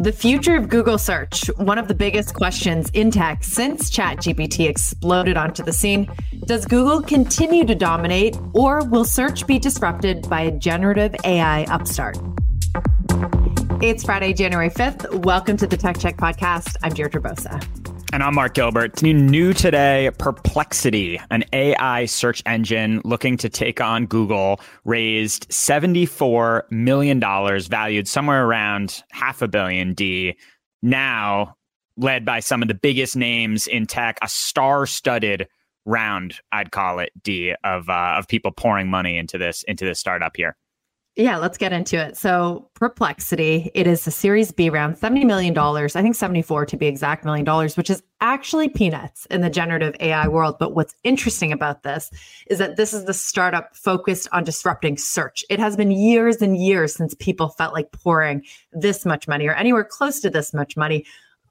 The future of Google search, one of the biggest questions in tech since ChatGPT exploded onto the scene. Does Google continue to dominate, or will search be disrupted by a generative AI upstart? It's Friday, January 5th. Welcome to the Tech Check podcast. I'm Deirdre Bosa. And I'm Mark Gilbert. New today, Perplexity, an AI search engine looking to take on Google, raised $74 million, valued somewhere around half a billion D. Now, led by some of the biggest names in tech, a star studded round, I'd call it D, of, uh, of people pouring money into this, into this startup here. Yeah, let's get into it. So, Perplexity, it is a Series B round, $70 million, I think 74 to be exact million dollars, which is actually peanuts in the generative AI world. But what's interesting about this is that this is the startup focused on disrupting search. It has been years and years since people felt like pouring this much money or anywhere close to this much money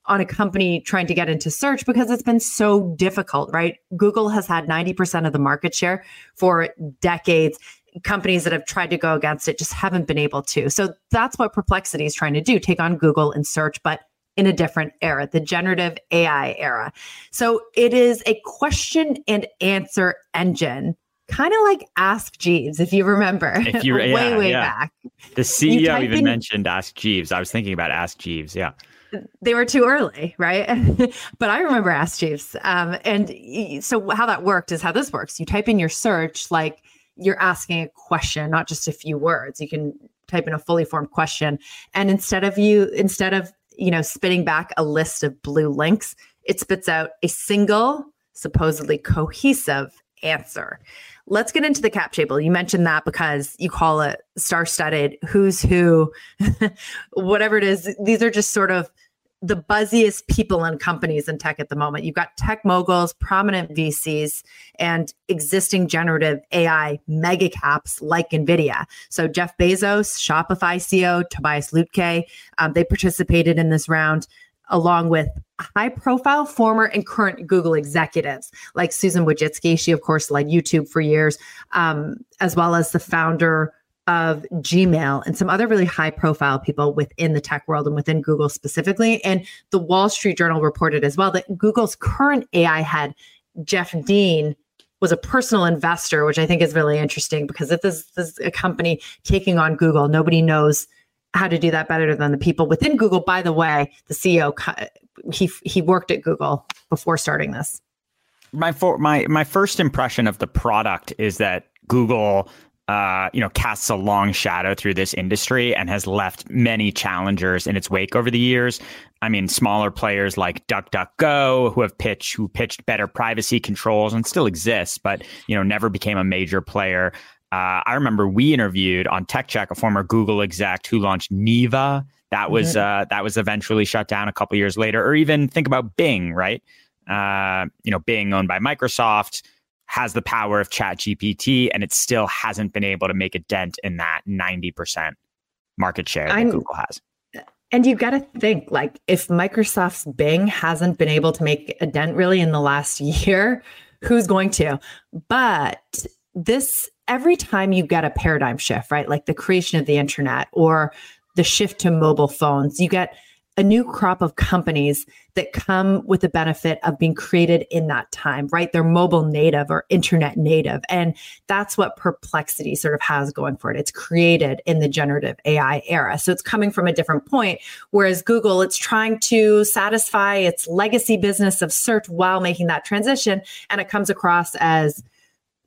on a company trying to get into search because it's been so difficult, right? Google has had 90% of the market share for decades companies that have tried to go against it just haven't been able to. So that's what Perplexity is trying to do take on Google and search, but in a different era, the generative AI era. So it is a question and answer engine. Kind of like Ask Jeeves, if you remember, if you way, yeah, way yeah. back. The CEO even in, mentioned Ask Jeeves. I was thinking about Ask Jeeves. Yeah they were too early, right? but I remember Ask Jeeves. Um, and so how that worked is how this works. You type in your search, like you're asking a question, not just a few words. You can type in a fully formed question. And instead of you, instead of, you know, spitting back a list of blue links, it spits out a single, supposedly cohesive answer. Let's get into the cap table. You mentioned that because you call it star studded, who's who, whatever it is. These are just sort of the buzziest people and companies in tech at the moment. You've got tech moguls, prominent VCs, and existing generative AI mega caps like NVIDIA. So Jeff Bezos, Shopify CEO, Tobias Lutke, um, they participated in this round along with high profile former and current Google executives like Susan Wojcicki. She, of course, led YouTube for years, um, as well as the founder of Gmail and some other really high profile people within the tech world and within Google specifically. And the Wall Street Journal reported as well that Google's current AI head, Jeff Dean, was a personal investor, which I think is really interesting because if this, this is a company taking on Google, nobody knows how to do that better than the people within Google. By the way, the CEO he he worked at Google before starting this. My for, my my first impression of the product is that Google uh, you know, casts a long shadow through this industry and has left many challengers in its wake over the years. I mean, smaller players like DuckDuckGo, who have pitched, who pitched better privacy controls and still exists, but you know, never became a major player. Uh, I remember we interviewed on Tech Check a former Google exec who launched Neeva. That was mm-hmm. uh, that was eventually shut down a couple years later. Or even think about Bing, right? Uh, you know, Bing owned by Microsoft has the power of chat gpt and it still hasn't been able to make a dent in that 90% market share that I'm, google has. And you've got to think like if microsoft's bing hasn't been able to make a dent really in the last year who's going to? But this every time you get a paradigm shift right like the creation of the internet or the shift to mobile phones you get a new crop of companies that come with the benefit of being created in that time, right? They're mobile native or internet native. And that's what Perplexity sort of has going for it. It's created in the generative AI era. So it's coming from a different point. Whereas Google, it's trying to satisfy its legacy business of search while making that transition. And it comes across as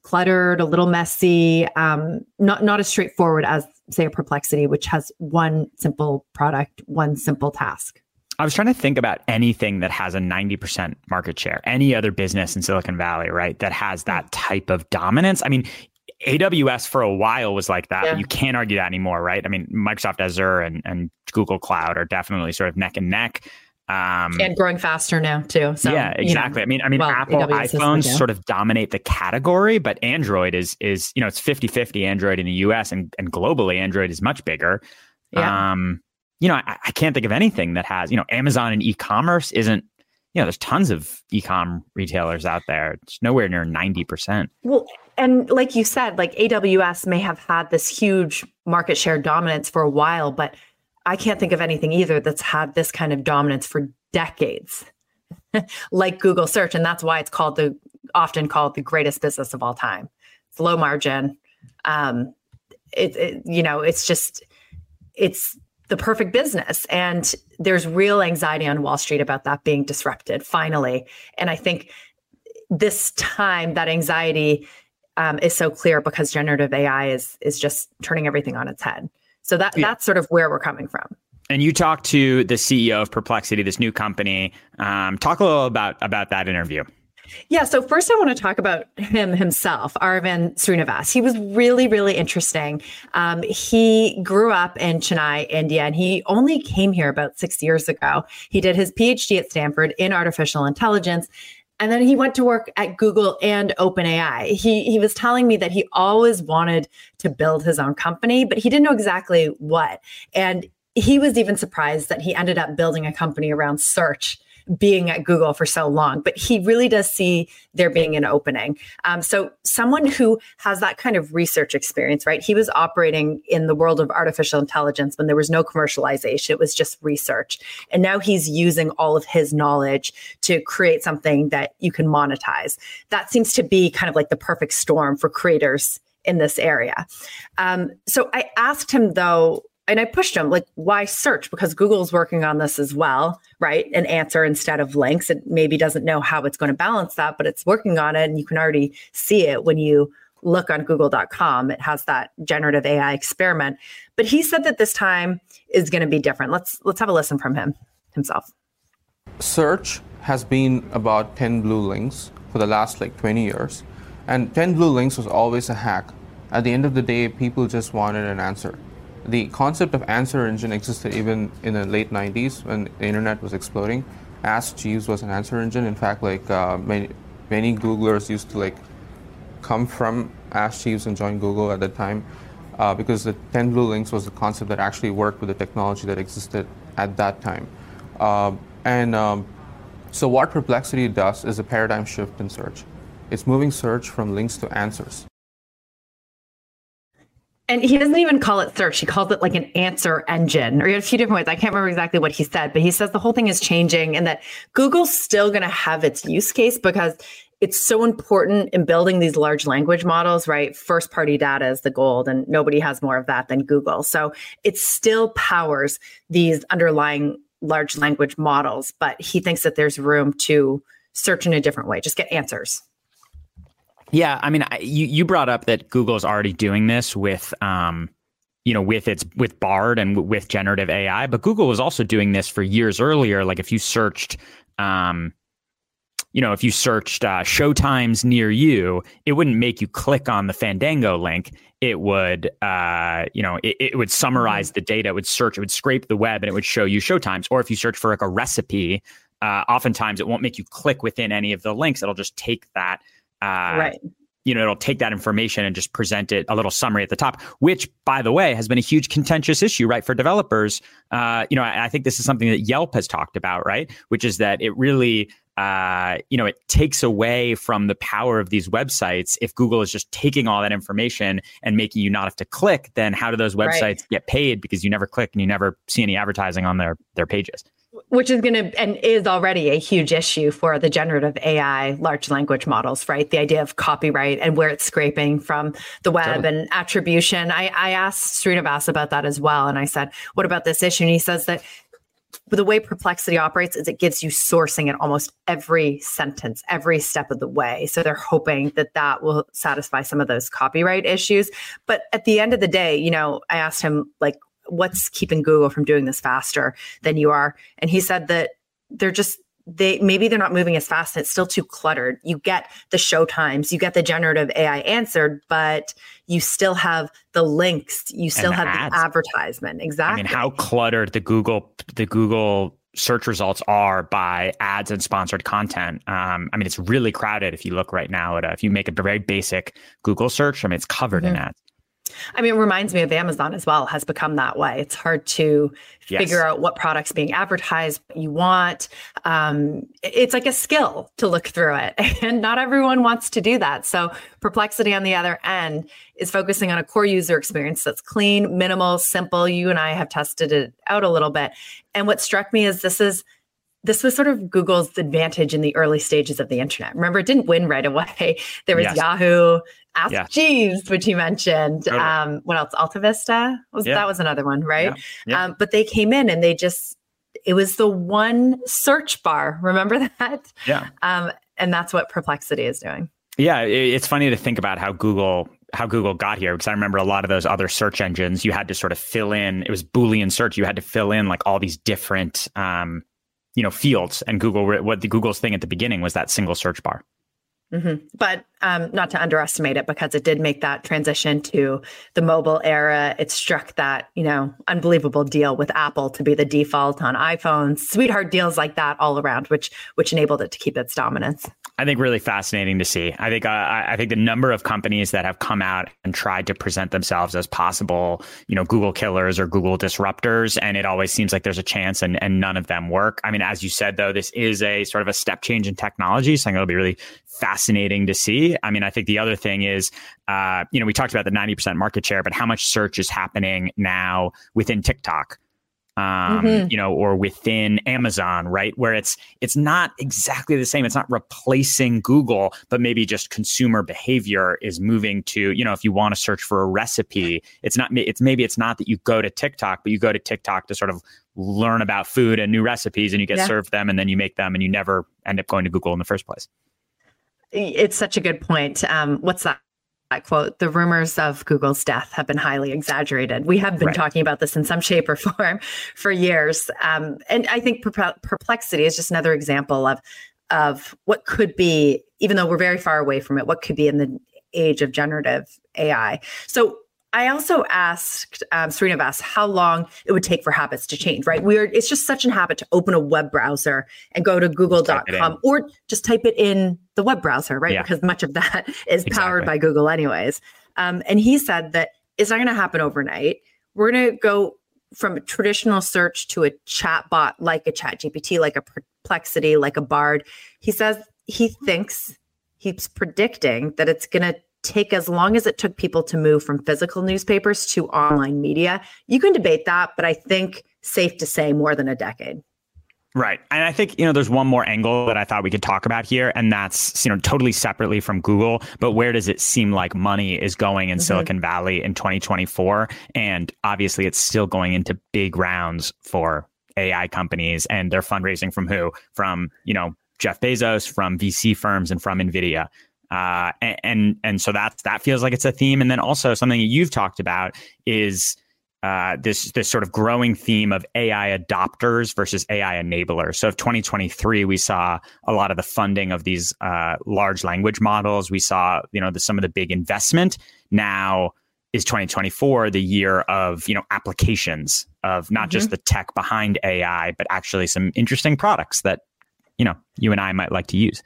cluttered, a little messy, um, not, not as straightforward as say a perplexity which has one simple product one simple task i was trying to think about anything that has a 90% market share any other business in silicon valley right that has that hmm. type of dominance i mean AWS for a while was like that. Yeah. You can't argue that anymore, right? I mean, Microsoft Azure and, and Google Cloud are definitely sort of neck and neck. Um, and growing faster now too. So, yeah, exactly. You know, I mean, I mean, well, Apple AWS iPhones sort of dominate the category, but Android is is you know it's 50-50 Android in the US and, and globally Android is much bigger. Yeah. Um, you know, I, I can't think of anything that has, you know, Amazon and e-commerce isn't you know, there's tons of e-com retailers out there. It's nowhere near 90%. Well, and like you said, like AWS may have had this huge market share dominance for a while, but I can't think of anything either that's had this kind of dominance for decades, like Google search. And that's why it's called the often called the greatest business of all time. It's low margin. Um, it, it you know, it's just it's the perfect business. And there's real anxiety on Wall Street about that being disrupted finally. And I think this time that anxiety um, is so clear because generative AI is is just turning everything on its head. So that yeah. that's sort of where we're coming from. And you talked to the CEO of Perplexity, this new company. Um, talk a little about about that interview. Yeah. So first, I want to talk about him himself, Aravind Srinivas. He was really, really interesting. Um, he grew up in Chennai, India, and he only came here about six years ago. He did his PhD at Stanford in artificial intelligence. And then he went to work at Google and OpenAI. He he was telling me that he always wanted to build his own company, but he didn't know exactly what. And he was even surprised that he ended up building a company around search being at Google for so long, but he really does see there being an opening. Um, so, someone who has that kind of research experience, right? He was operating in the world of artificial intelligence when there was no commercialization, it was just research. And now he's using all of his knowledge to create something that you can monetize. That seems to be kind of like the perfect storm for creators in this area. Um, so I asked him though, and I pushed him like, why search? Because Google's working on this as well, right? An answer instead of links. It maybe doesn't know how it's going to balance that, but it's working on it. And you can already see it when you look on google.com. It has that generative AI experiment. But he said that this time is going to be different. Let's let's have a listen from him himself. Search has been about 10 blue links for the last like 20 years. And 10 blue links was always a hack. At the end of the day, people just wanted an answer the concept of answer engine existed even in the late 90s when the internet was exploding. Ask Jeeves was an answer engine. In fact, like uh, many, many Googlers used to like come from Ask Jeeves and join Google at the time uh, because the 10 blue links was the concept that actually worked with the technology that existed at that time. Uh, and um, so what Perplexity does is a paradigm shift in search. It's moving search from links to answers and he doesn't even call it search. He calls it like an answer engine, or he had a few different ways. I can't remember exactly what he said, but he says the whole thing is changing and that Google's still going to have its use case because it's so important in building these large language models, right? First party data is the gold, and nobody has more of that than Google. So it still powers these underlying large language models, but he thinks that there's room to search in a different way, just get answers. Yeah, I mean, I, you you brought up that Google's already doing this with, um, you know, with its with Bard and w- with generative AI, but Google was also doing this for years earlier. Like if you searched, um, you know, if you searched uh, showtimes near you, it wouldn't make you click on the Fandango link. It would, uh, you know, it, it would summarize mm-hmm. the data. It would search. It would scrape the web, and it would show you showtimes. Or if you search for like a recipe, uh, oftentimes it won't make you click within any of the links. It'll just take that uh, right. You know, it'll take that information and just present it a little summary at the top, which, by the way, has been a huge contentious issue, right, for developers. Uh, you know, I, I think this is something that Yelp has talked about, right, which is that it really uh, you know, it takes away from the power of these websites. If Google is just taking all that information and making you not have to click, then how do those websites right. get paid? Because you never click and you never see any advertising on their their pages which is going to and is already a huge issue for the generative AI large language models, right? The idea of copyright and where it's scraping from the web totally. and attribution. I, I asked Srinivas about that as well. And I said, what about this issue? And he says that the way perplexity operates is it gives you sourcing in almost every sentence every step of the way so they're hoping that that will satisfy some of those copyright issues but at the end of the day you know i asked him like what's keeping Google from doing this faster than you are? And he said that they're just they maybe they're not moving as fast and it's still too cluttered. You get the show times, you get the generative AI answered, but you still have the links, you still the have ads. the advertisement. Exactly. I mean, how cluttered the Google the Google search results are by ads and sponsored content. Um, I mean, it's really crowded. If you look right now at a, if you make a very basic Google search, I mean, it's covered in ads. I mean, it reminds me of Amazon as well, has become that way. It's hard to Yes. figure out what products being advertised you want. Um, it's like a skill to look through it, and not everyone wants to do that. So, Perplexity on the other end is focusing on a core user experience that's clean, minimal, simple. You and I have tested it out a little bit. And what struck me is this is this was sort of Google's advantage in the early stages of the internet. Remember, it didn't win right away. There was Yes. Yahoo, Ask Yeah. Jeeves, which you mentioned. Totally. Um, what else? Alta Vista was Yeah. that was another one, right? Yeah. Yeah. Um, but they came in and they just it was the one search bar. Remember that? Yeah. Um, and that's what Perplexity is doing. Yeah, it- it's funny to think about how Google how Google got here because I remember a lot of those other search engines you had to sort of fill in. It was Boolean search. You had to fill in like all these different um, you know fields, and Google what the Google's thing at the beginning was that single search bar. hmm But um, not to underestimate it because it did make that transition to the mobile era. It struck that, you know, unbelievable deal with Apple to be the default on iPhones, sweetheart deals like that all around, which which enabled it to keep its dominance. I think really fascinating to see. I think uh, I think the number of companies that have come out and tried to present themselves as possible, you know, Google killers or Google disruptors, and it always seems like there's a chance, and and none of them work. I mean, as you said though, this is a sort of a step change in technology, so I think it'll be really fascinating to see. I mean, I think the other thing is, uh, you know, we talked about the 90% market share, but how much search is happening now within TikTok? Um, Mhm. you know, or within Amazon, right? Where it's it's not exactly the same. It's not replacing Google, but maybe just consumer behavior is moving to, you know, if you want to search for a recipe, it's not it's maybe it's not that you go to TikTok, but you go to TikTok to sort of learn about food and new recipes and you get Yeah. served them and then you make them and you never end up going to Google in the first place. It's such a good point. Um, what's that? That quote, the rumors of Google's death have been highly exaggerated. We have been Right. talking about this in some shape or form for years. Um, and I think perplexity is just another example of, of what could be, even though we're very far away from it, what could be in the age of generative AI. So I also asked um, Srinivas how long it would take for habits to change, right? We're it's just such a habit to open a web browser and go to google.com or just type it in the web browser, right? Yeah. Because much of that is powered by Google, anyways. Um, and he said that it's not going to happen overnight. We're going to go from a traditional search to a chat bot like a chat GPT, like a perplexity, like a bard. He says he thinks he's predicting that it's going to take as long as it took people to move from physical newspapers to online media. You can debate that, but I think safe to say more than a decade. Right. And I think, you know, there's one more angle that I thought we could talk about here, and that's, you know, totally separately from Google, but where does it seem like money is going in mm-hmm. Silicon Valley in 2024? And obviously it's still going into big rounds for AI companies and they're fundraising from who? From, you know, Jeff Bezos, from VC firms and from Nvidia. Uh, and, and so that's that feels like it's a theme. And then also something that you've talked about is uh, this this sort of growing theme of AI adopters versus AI enablers. So, of 2023, we saw a lot of the funding of these uh, large language models. We saw, you know, the, some of the big investment. Now is 2024 the year of you know applications of not just the tech behind AI, but actually some interesting products that you know you and I might like to use.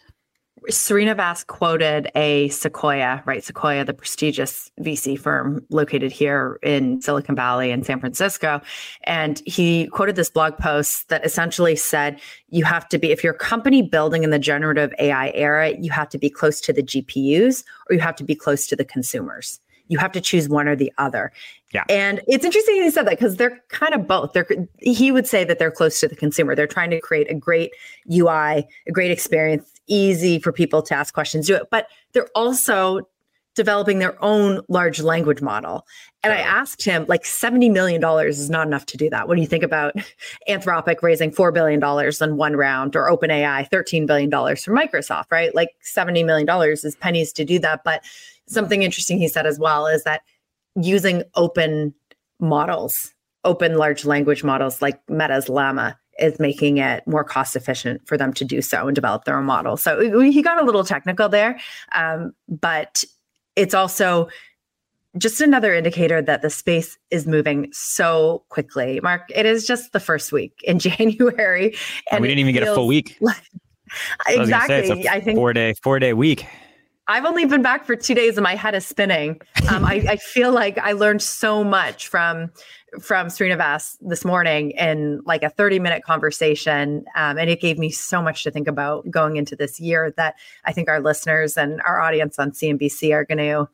Srinivas quoted a Sequoia, right? Sequoia, the prestigious VC firm located here in Silicon Valley and San Francisco. And he quoted this blog post that essentially said, you have to be, if you're a company building in the generative AI era, you have to be close to the GPUs or you have to be close to the consumers. You have to choose one or the other. Yeah. And it's interesting he said that because they're kind of both. They're he would say that they're close to the consumer. They're trying to create a great UI, a great experience, easy for people to ask questions, do it. But they're also developing their own large language model. And I asked him, like $70 million is not enough to do that. When you think about Anthropic raising $4 billion in one round or OpenAI, $13 billion from Microsoft, right? Like $70 million is pennies to do that. But something interesting he said as well is that using open models, open large language models like Meta's Llama is making it more cost efficient for them to do so and develop their own model. So he got a little technical there, um, but it's also just another indicator that the space is moving so quickly. Mark, it is just the first week in January, and, we didn't even get a full week. Like, exactly. I, I think four day four day week. I've only been back for two days and my head is spinning. Um, I, I, feel like I learned so much from from Srinivas this morning in like a 30 minute conversation. Um, and it gave me so much to think about going into this year that I think our listeners and our audience on CNBC are going to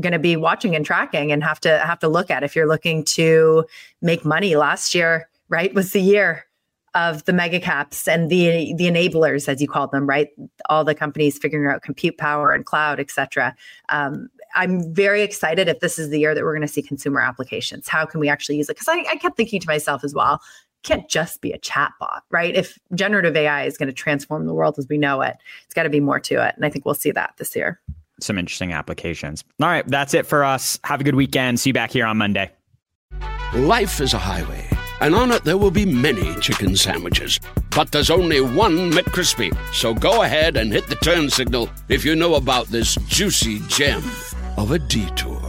going to be watching and tracking and have to have to look at if you're looking to make money last year right was the year of the mega caps and the the enablers as you called them right all the companies figuring out compute power and cloud etc um, i'm very excited if this is the year that we're going to see consumer applications. How can we actually use it? Because I, I kept thinking to myself as well can't just be a chatbot right? If generative ai is going to transform the world as we know it it's got to be more to it and i think we'll see that this year. Some interesting applications. All right that's it for us. Have a good weekend. See you back here on monday. Life is a highway and on it there will be many chicken sandwiches. But there's only one McCrispy. So go ahead and hit the turn signal if you know about this juicy gem of a detour.